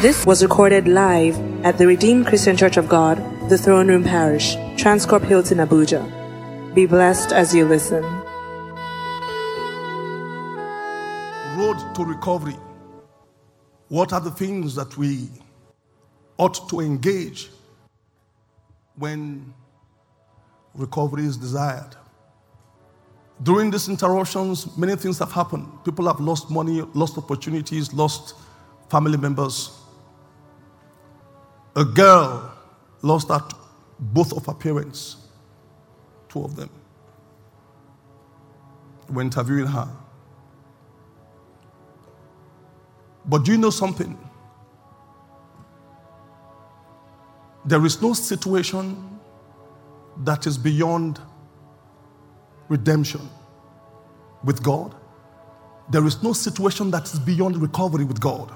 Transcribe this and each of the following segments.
This was recorded live at the Redeemed Christian Church of God, the Throne Room Parish, Transcorp Hilton, Abuja. Be blessed as you listen. road to recovery. What are the things that we ought to engage when recovery is desired? During these interruptions, many things have happened. People have lost money, lost opportunities, lost family members. A girl lost her, both of her parents, two of them. We're interviewing her. But do you know something? There is no situation that is beyond redemption with God. There is no situation that is beyond recovery with God.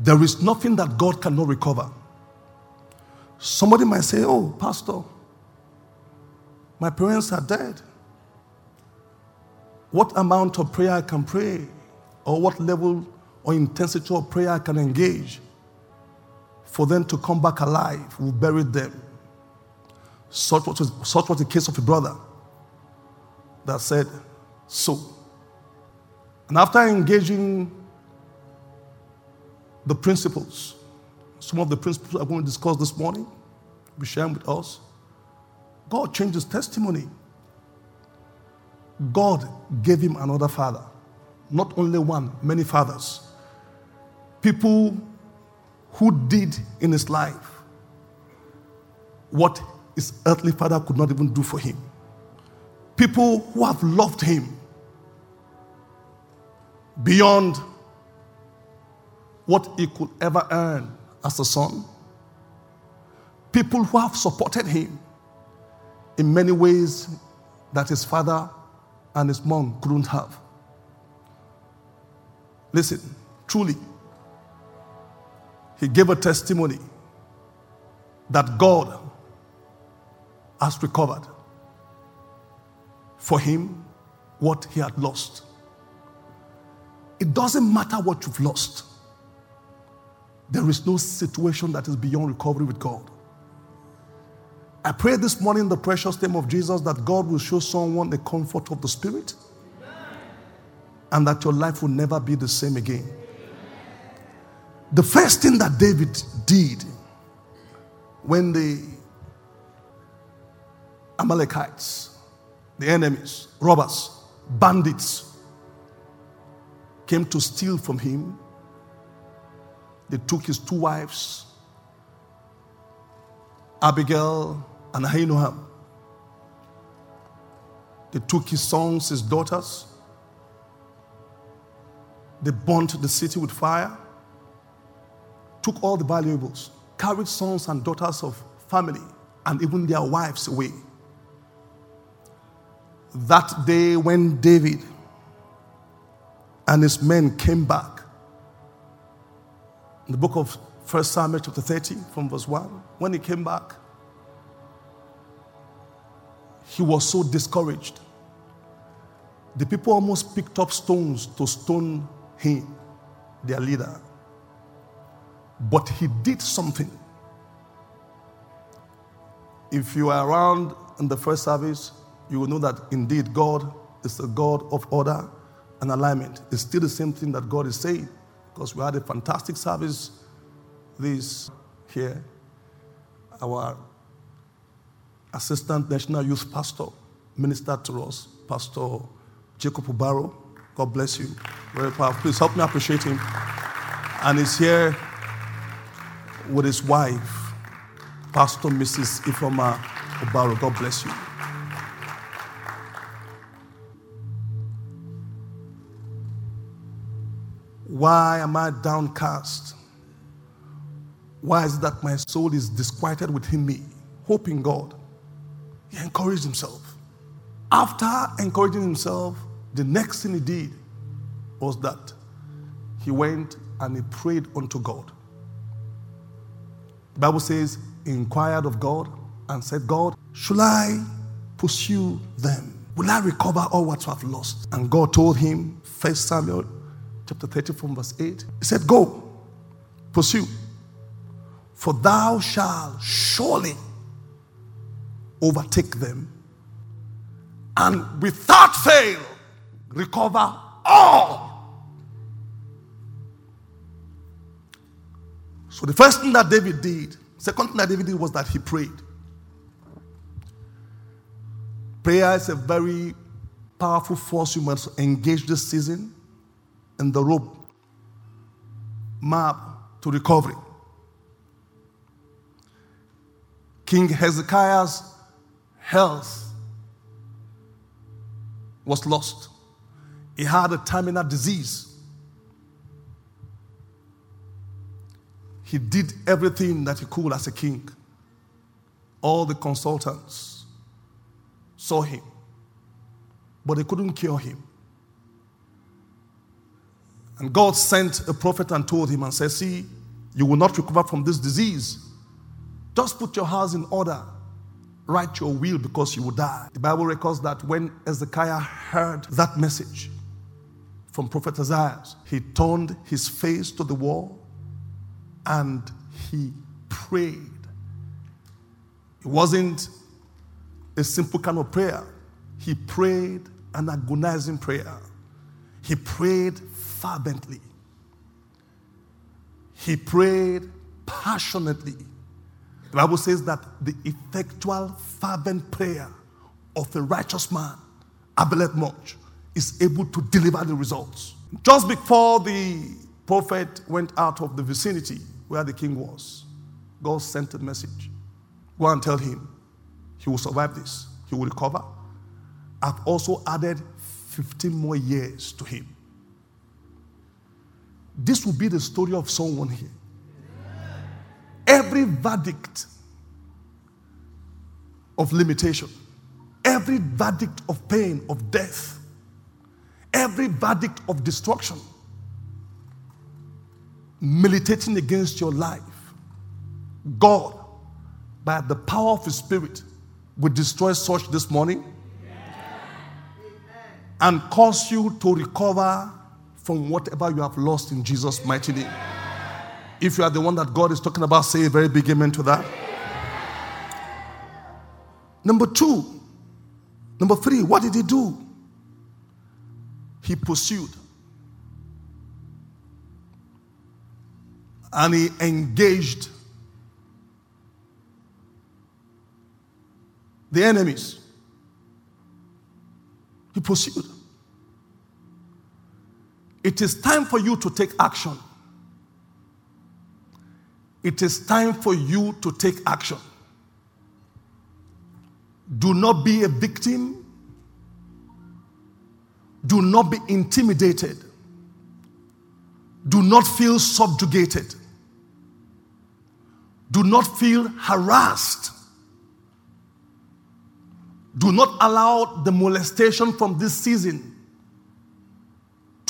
There is nothing that God cannot recover. Somebody might say, Oh, Pastor, my parents are dead. What amount of prayer I can pray, or what level or intensity of prayer I can engage for them to come back alive? We buried them. Such was, such was the case of a brother that said, So. And after engaging the principles, some of the principles I'm going to discuss this morning, be sharing with us, God changed his testimony. God gave him another father. Not only one, many fathers. People who did in his life what his earthly father could not even do for him. People who have loved him beyond what he could ever earn as a son. People who have supported him in many ways that his father and his mom couldn't have. Listen, truly, he gave a testimony that God has recovered for him what he had lost. It doesn't matter what you've lost, there is no situation that is beyond recovery with God. I pray this morning in the precious name of Jesus that God will show someone the comfort of the Spirit and that your life will never be the same again. The first thing that David did when the Amalekites, the enemies, robbers, bandits came to steal from him, they took his two wives, Abigail and Ahinoam. They took his sons, his daughters. They burnt the city with fire, took all the valuables, carried sons and daughters of family, and even their wives away. That day, when David and his men came back, in the book of 1 Samuel, chapter 30, from verse 1, when he came back, he was so discouraged. The people almost picked up stones to stone him, their leader. But he did something. If you are around in the first service, you will know that indeed God is a God of order and alignment. It's still the same thing that God is saying because we had a fantastic service this here. Our assistant national youth pastor ministered to us, Pastor Jacob Ubaro. God bless you. Very powerful. Please help me appreciate him. And he's here with his wife, Pastor Mrs. Ifeoma Ubaro. God bless you. Why am I downcast? Why is it that my soul is disquieted within me? Hoping God. He encouraged himself. After encouraging himself, the next thing he did was that he went and he prayed unto God. The Bible says, he inquired of God and said, God, shall I pursue them? Will I recover all what I've lost? And God told him, 1 Samuel chapter 30 from verse 8, he said, Go Pursue. For thou shalt surely overtake them and without fail recover all. So the first thing that David did, second thing that David did was that he prayed. Prayer is a very powerful force you must engage this season in the rope map to recovery. King Hezekiah's health was lost. He had a terminal disease. He did everything that he could as a king. All the consultants saw him, but they couldn't cure him. And God sent a prophet and told him and said, See, you will not recover from this disease. Just put your house in order. Write your will because you will die. The Bible records that when Hezekiah heard that message from Prophet Isaiah, he turned his face to the wall and he prayed. It wasn't a simple kind of prayer. He prayed an agonizing prayer. He prayed fervently. He prayed passionately. The Bible says that the effectual, fervent prayer of a righteous man availeth much, is able to deliver the results. Just before the prophet went out of the vicinity where the king was, God sent a message. Go and tell him he will survive this, he will recover. I've also added 15 more years to him. This will be the story of someone here. Every verdict of limitation, every verdict of pain, of death, every verdict of destruction militating against your life, God, by the power of His Spirit, will destroy such this morning and cause you to recover from whatever you have lost in Jesus' mighty name. If you are the one that God is talking about, say a very big amen to that. Number two, number three, what did he do? He pursued and he engaged the enemies. He pursued. It is time for you to take action. It is time for you to take action. Do not be a victim. Do not be intimidated. Do not feel subjugated. Do not feel harassed. Do not allow the molestation from this season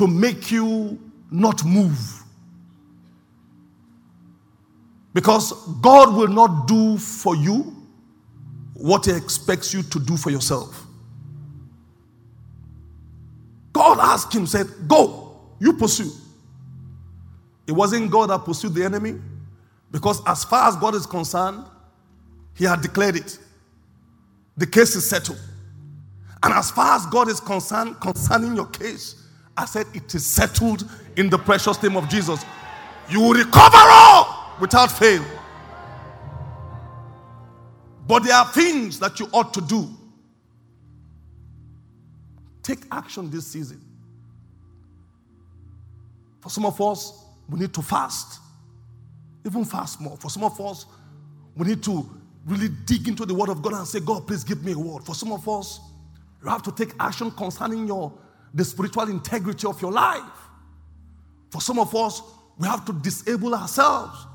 to make you not move. Because God will not do for you what He expects you to do for yourself. God asked him, said, Go, you pursue. It wasn't God that pursued the enemy, because as far as God is concerned, He had declared it. The case is settled. And as far as God is concerned concerning your case, I said, It is settled in the precious name of Jesus. You will recover all without fail. But there are things that you ought to do. Take action this season. For some of us, we need to fast, even fast more. For some of us, we need to really dig into the Word of God and say, God, please give me a word. For some of us, you have to take action concerning your the spiritual integrity of your life. For some of us, we have to disable ourselves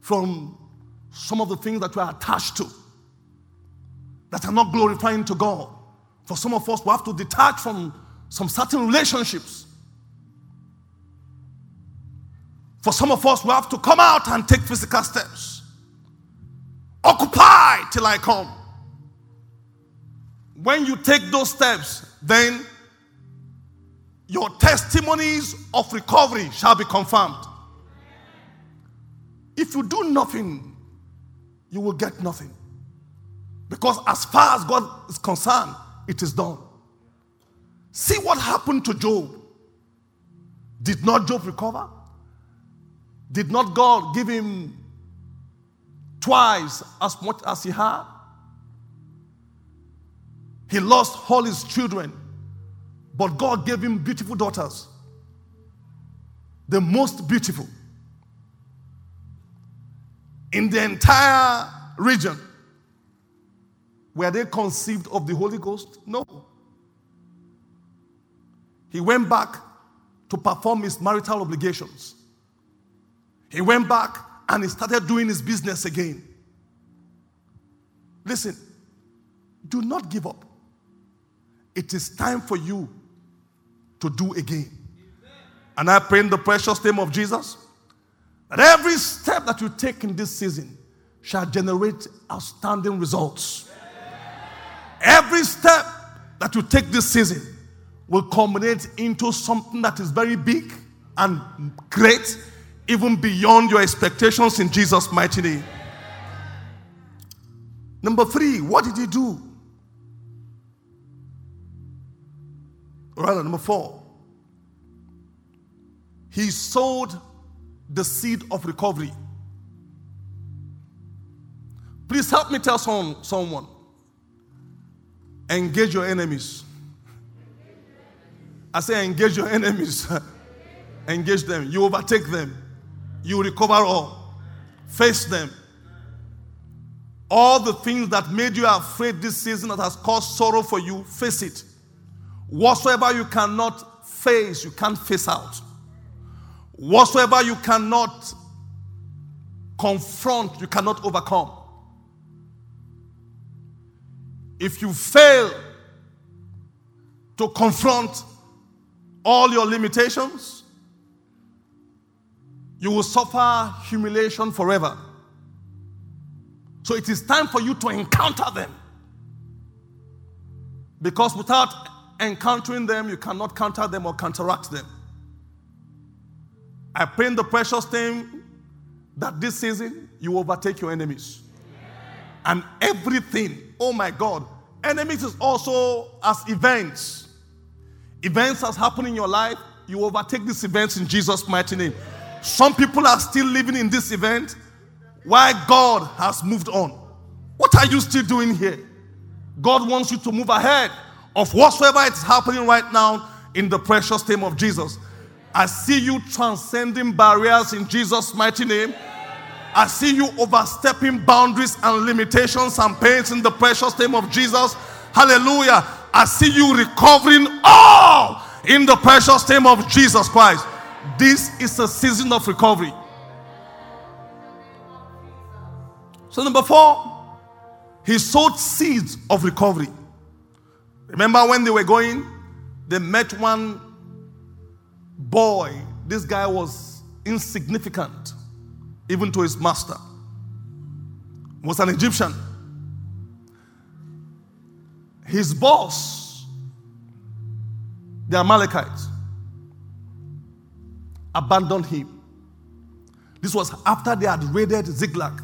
from some of the things that we are attached to that are not glorifying to God. For some of us, we have to detach from some certain relationships. For some of us, we have to come out and take physical steps. Occupy till I come. When you take those steps, then your testimonies of recovery shall be confirmed. If you do nothing, you will get nothing. Because as far as God is concerned, it is done. See what happened to Job. Did not Job recover? Did not God give him twice as much as he had? He lost all his children, but God gave him beautiful daughters. The most beautiful. In the entire region, were they conceived of the Holy Ghost? No. He went back to perform his marital obligations. He went back and he started doing his business again. Listen, do not give up. It is time for you to do again. And I pray in the precious name of Jesus that every step that you take in this season shall generate outstanding results. Every step that you take this season will culminate into something that is very big and great, even beyond your expectations in Jesus' mighty name. Number three, what did he do? Rather, number four, he sowed the seed of recovery. Please help me tell some, someone engage your enemies. I say, engage your enemies. engage them. You overtake them. You recover all. Face them. All the things that made you afraid this season that has caused sorrow for you, face it. Whatsoever you cannot face, you can't face out. Whatsoever you cannot confront, you cannot overcome. If you fail to confront all your limitations, you will suffer humiliation forever. So it is time for you to encounter them. Because without encountering them, you cannot counter them or counteract them. I pray in the precious name that this season you overtake your enemies. And everything, oh my God, enemies is also as events. Events has happened in your life, you overtake these events in Jesus' mighty name. Some people are still living in this event while God has moved on. What are you still doing here? God wants you to move ahead of whatsoever is happening right now in the precious name of Jesus. I see you transcending barriers in Jesus' mighty name. I see you overstepping boundaries and limitations and pains in the precious name of Jesus. Hallelujah. I see you recovering all in the precious name of Jesus Christ. This is a season of recovery. So, number four, he sowed seeds of recovery. Remember when they were going, they met one boy. This guy was insignificant, even to his master. Was an Egyptian. His boss, the Amalekites, abandoned him. This was after they had raided Ziklag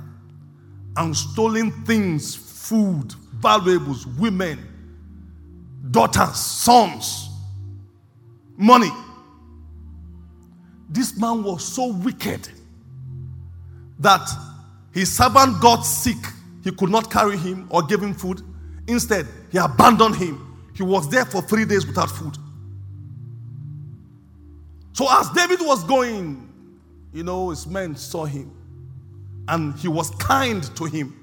and stolen things, food, valuables, women, daughters, sons, money. This man was so wicked that his servant got sick. He could not carry him or give him food. Instead, he abandoned him. He was there for three days without food. So, as David was going, you know, his men saw him and he was kind to him.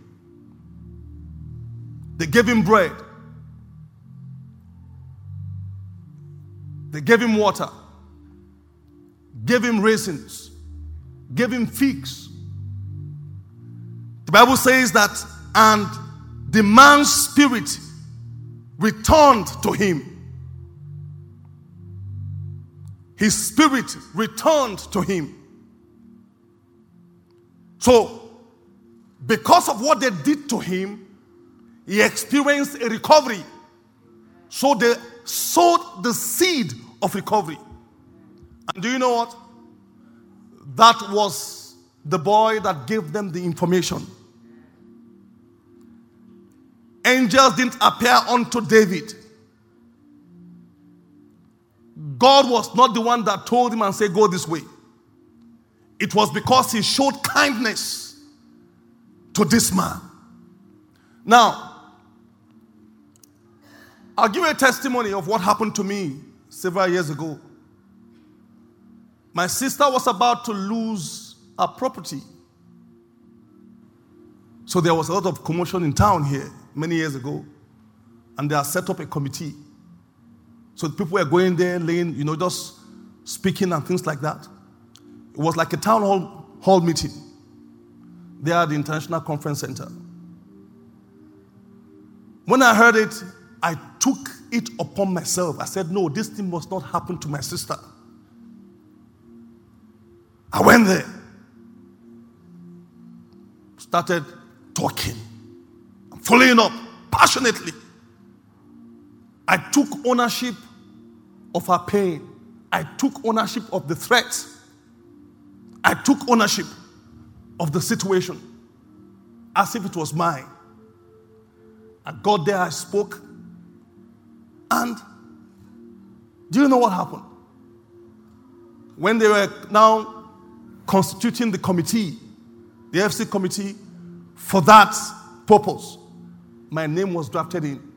They gave him bread, they gave him water, gave him raisins, gave him figs. The Bible says that, and the man's spirit returned to him. His spirit returned to him. So, because of what they did to him, he experienced a recovery. So they sowed the seed of recovery. And do you know what? That was the boy that gave them the information. Angels didn't appear unto David. God was not the one that told him and said, Go this way. It was because he showed kindness to this man. Now, I'll give you a testimony of what happened to me several years ago. My sister was about to lose a property. So there was a lot of commotion in town here many years ago. And they had set up a committee. So people were going there, laying, you know, just speaking and things like that. It was like a town hall, hall meeting there at the International Conference Center. When I heard it, I took it upon myself. I said, No, this thing must not happen to my sister. I went there, started talking, I'm following up passionately. I took ownership of her pain. I took ownership of the threat. I took ownership of the situation as if it was mine. I got there, I spoke, and do you know what happened? When they were now constituting the committee, the FC committee, for that purpose, my name was drafted in.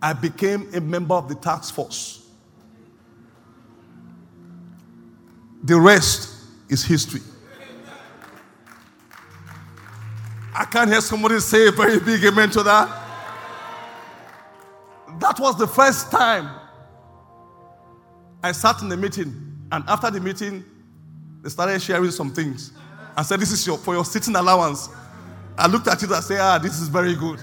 I became a member of the task force. The rest is history. I can't hear somebody say a very big amen to that. That was the first time I sat in the meeting, and after the meeting, they started sharing some things. I said, This is your, for your sitting allowance. I looked at it and said, Ah, this is very good.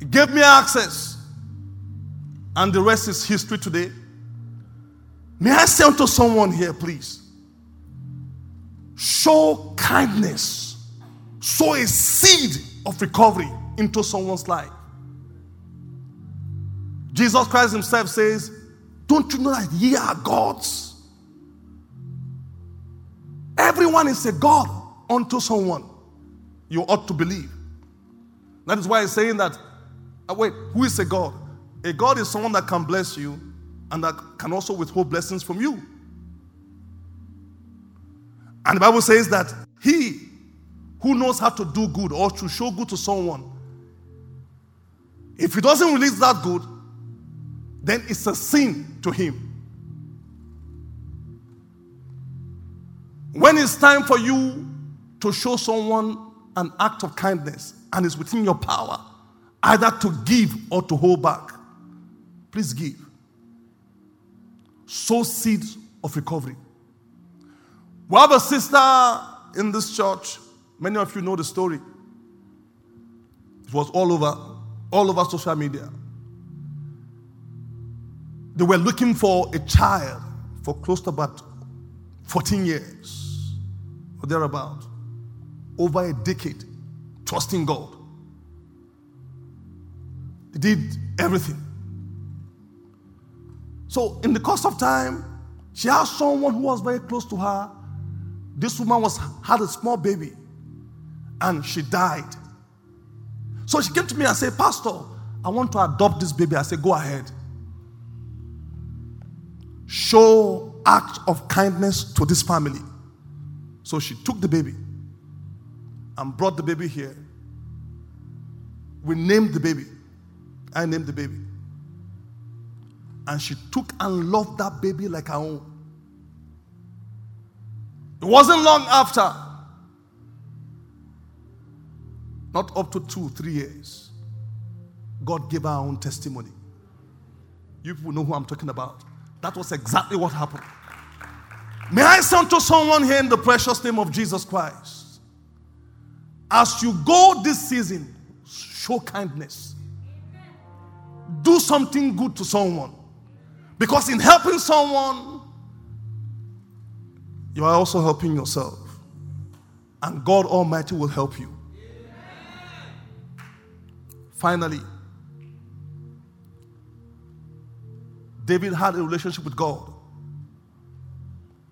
It gave me access, and the rest is history today. May I say unto someone here, please? Show kindness, sow a seed of recovery into someone's life. Jesus Christ Himself says, Don't you know that ye are gods? Everyone is a God unto someone. You ought to believe. That is why He's saying that. Uh, wait, who is a God? A God is someone that can bless you and that can also withhold blessings from you. And the Bible says that he who knows how to do good or to show good to someone, if he doesn't release that good, then it's a sin to him. When it's time for you to show someone an act of kindness and it's within your power, either to give or to hold back, please give. Sow seeds of recovery. We have a sister in this church. Many of you know the story. It was all over, all over social media. They were looking for a child for close to about 14 years or thereabout, over a decade, trusting God. They did everything. So, in the course of time, she had someone who was very close to her. This woman was had a small baby, and she died. So she came to me and said, Pastor, I want to adopt this baby. I said, Go ahead show act of kindness to this family. So she took the baby and brought the baby here. We named the baby. I named the baby. And she took and loved that baby like her own. It wasn't long after, not up to two, three years, God gave her own testimony. You people know who I'm talking about. That was exactly what happened. May I say to someone here in the precious name of Jesus Christ, as you go this season, show kindness. Do something good to someone. Because in helping someone, you are also helping yourself. And God Almighty will help you. Finally, David had a relationship with God.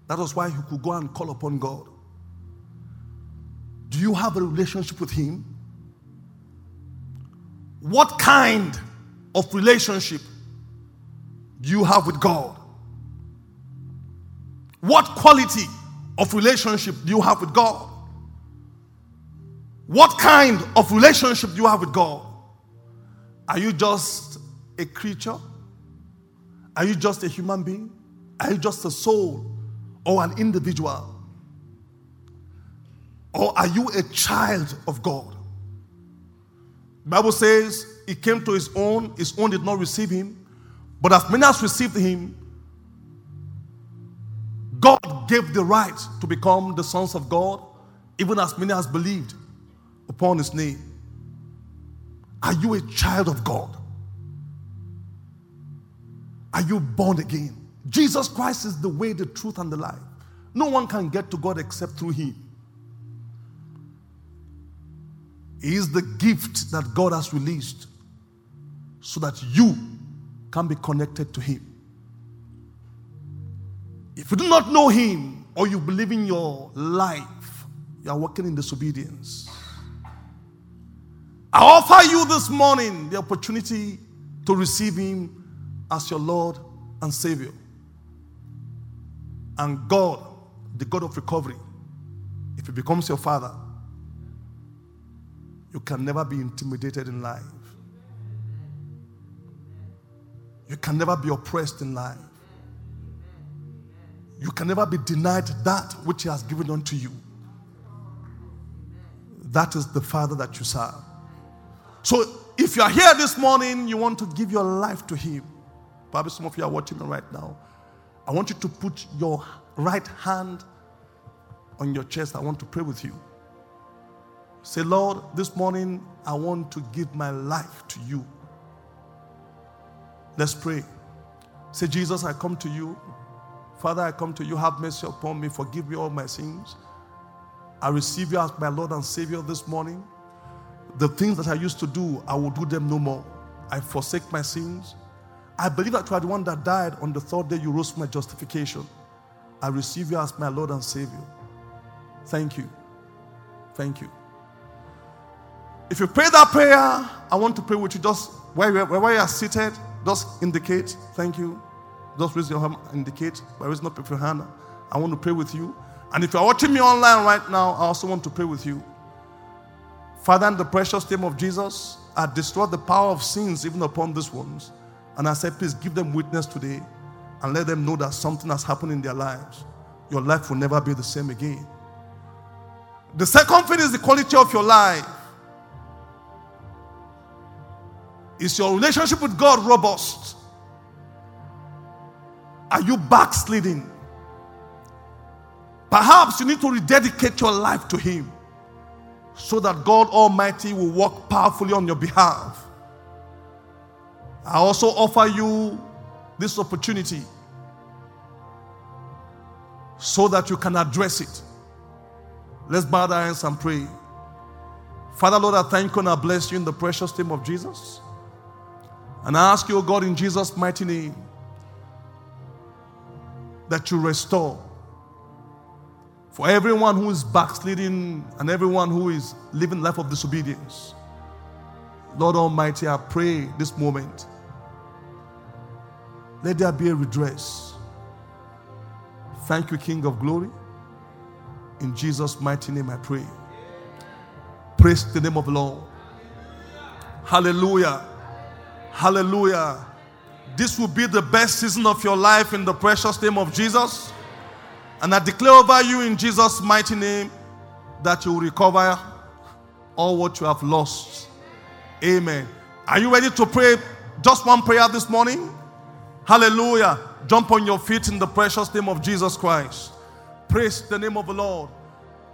That was why he could go and call upon God. Do you have a relationship with Him? What kind of relationship do you have with God? What quality of relationship do you have with God? What kind of relationship do you have with God? Are you just a creature? Are you just a human being? Are you just a soul or an individual? Or are you a child of God? The Bible says he came to his own, his own did not receive him. But as many as received him, God gave the right to become the sons of God, even as many as believed upon his name. Are you a child of God? Are you born again? Jesus Christ is the way, the truth, and the life. No one can get to God except through him. He is the gift that God has released so that you can be connected to him. If you do not know him or you believe in your life, you are walking in disobedience. I offer you this morning the opportunity to receive Him as your Lord and Savior. And God, the God of recovery, if He becomes your Father, you can never be intimidated in life. You can never be oppressed in life. You can never be denied that which He has given unto you. That is the Father that you serve. So if you are here this morning, you want to give your life to Him. Probably some of you are watching me right now. I want you to put your right hand on your chest. I want to pray with you. Say, Lord, this morning I want to give my life to you. Let's pray. Say, Jesus, I come to you. Father, I come to you. Have mercy upon me. Forgive me all my sins. I receive you as my Lord and Savior this morning. The things that I used to do, I will do them no more. I forsake my sins. I believe that you are the one that died on the third day you rose for my justification. I receive you as my Lord and Savior. Thank you. Thank you. If you pray that prayer, I want to pray with you. Just where, where you are seated, just indicate. Thank you. Just raise your hand, indicate. By raising up your hand, I want to pray with you. And if you're watching me online right now, I also want to pray with you. Father, in the precious name of Jesus, I destroy the power of sins even upon these ones. And I said, please give them witness today and let them know that something has happened in their lives. Your life will never be the same again. The second thing is the quality of your life. Is your relationship with God robust? Are you backsliding? Perhaps you need to rededicate your life to Him so that God Almighty will work powerfully on your behalf. I also offer you this opportunity so that you can address it. Let's bow our hands and pray. Father, Lord, I thank you and I bless you in the precious name of Jesus. And I ask you, God, in Jesus' mighty name, that you restore for everyone who is backsliding and everyone who is living life of disobedience. Lord Almighty, I pray this moment. Let there be a redress. Thank you, King of glory. In Jesus' mighty name I pray. Praise the name of the Lord. Hallelujah. Hallelujah. This will be the best season of your life in the precious name of Jesus. And I declare over you in Jesus' mighty name that you will recover all what you have lost. Amen. Are you ready to pray just one prayer this morning? Hallelujah. Jump on your feet in the precious name of Jesus Christ. Praise the name of the Lord.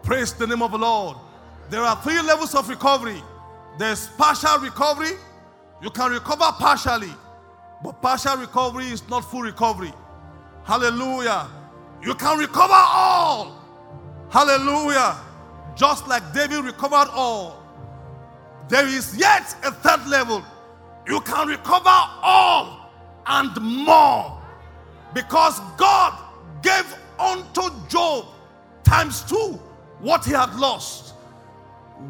Praise the name of the Lord. There are three levels of recovery there's partial recovery. You can recover partially, but partial recovery is not full recovery. Hallelujah. You can recover all. Hallelujah. Just like David recovered all. There is yet a third level. You can recover all and more. Because God gave unto Job times two what he had lost.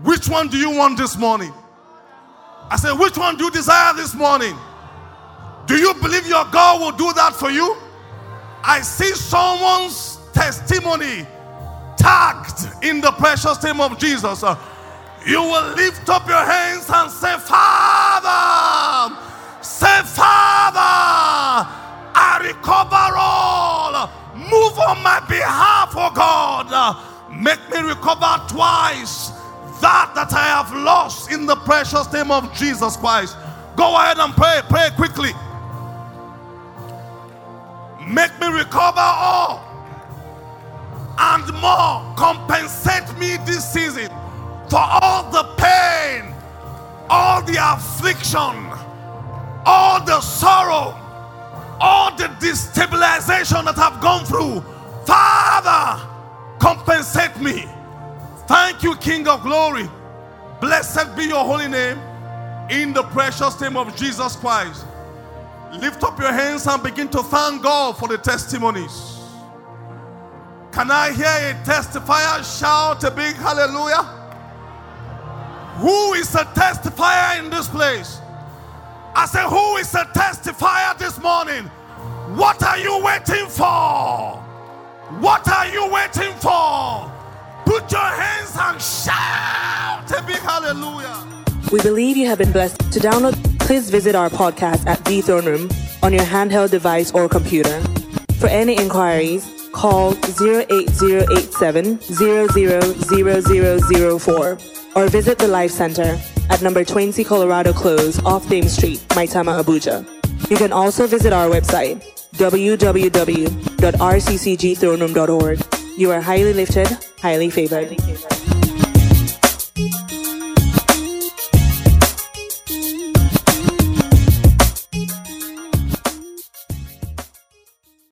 Which one do you want this morning? I said, which one do you desire this morning? Do you believe your God will do that for you? I see someone's testimony tagged in the precious name of Jesus. You will lift up your hands and say, Father, say, Father, I recover all. Move on my behalf, oh God. Make me recover twice that that I have lost in the precious name of Jesus Christ. Go ahead and pray. Pray quickly. Make me recover all and more. Compensate me this season for all the pain, all the affliction, all the sorrow, all the destabilization that I've gone through. Father, compensate me. Thank you, King of glory. Blessed be your holy name in the precious name of Jesus Christ. Lift up your hands and begin to thank God for the testimonies. Can I hear a testifier shout a big hallelujah? Who is a testifier in this place? I say, Who is a testifier this morning? What are you waiting for? What are you waiting for? Put your hands and shout a big hallelujah. We believe you have been blessed. To download, please visit our podcast at The Throne Room on your handheld device or computer. For any inquiries, call 08087 000004 or visit the Life Center at number 20 Colorado Close off Dame Street, Maitama, Abuja. You can also visit our website www.rccgthroneroom.org. You are highly lifted, highly favored.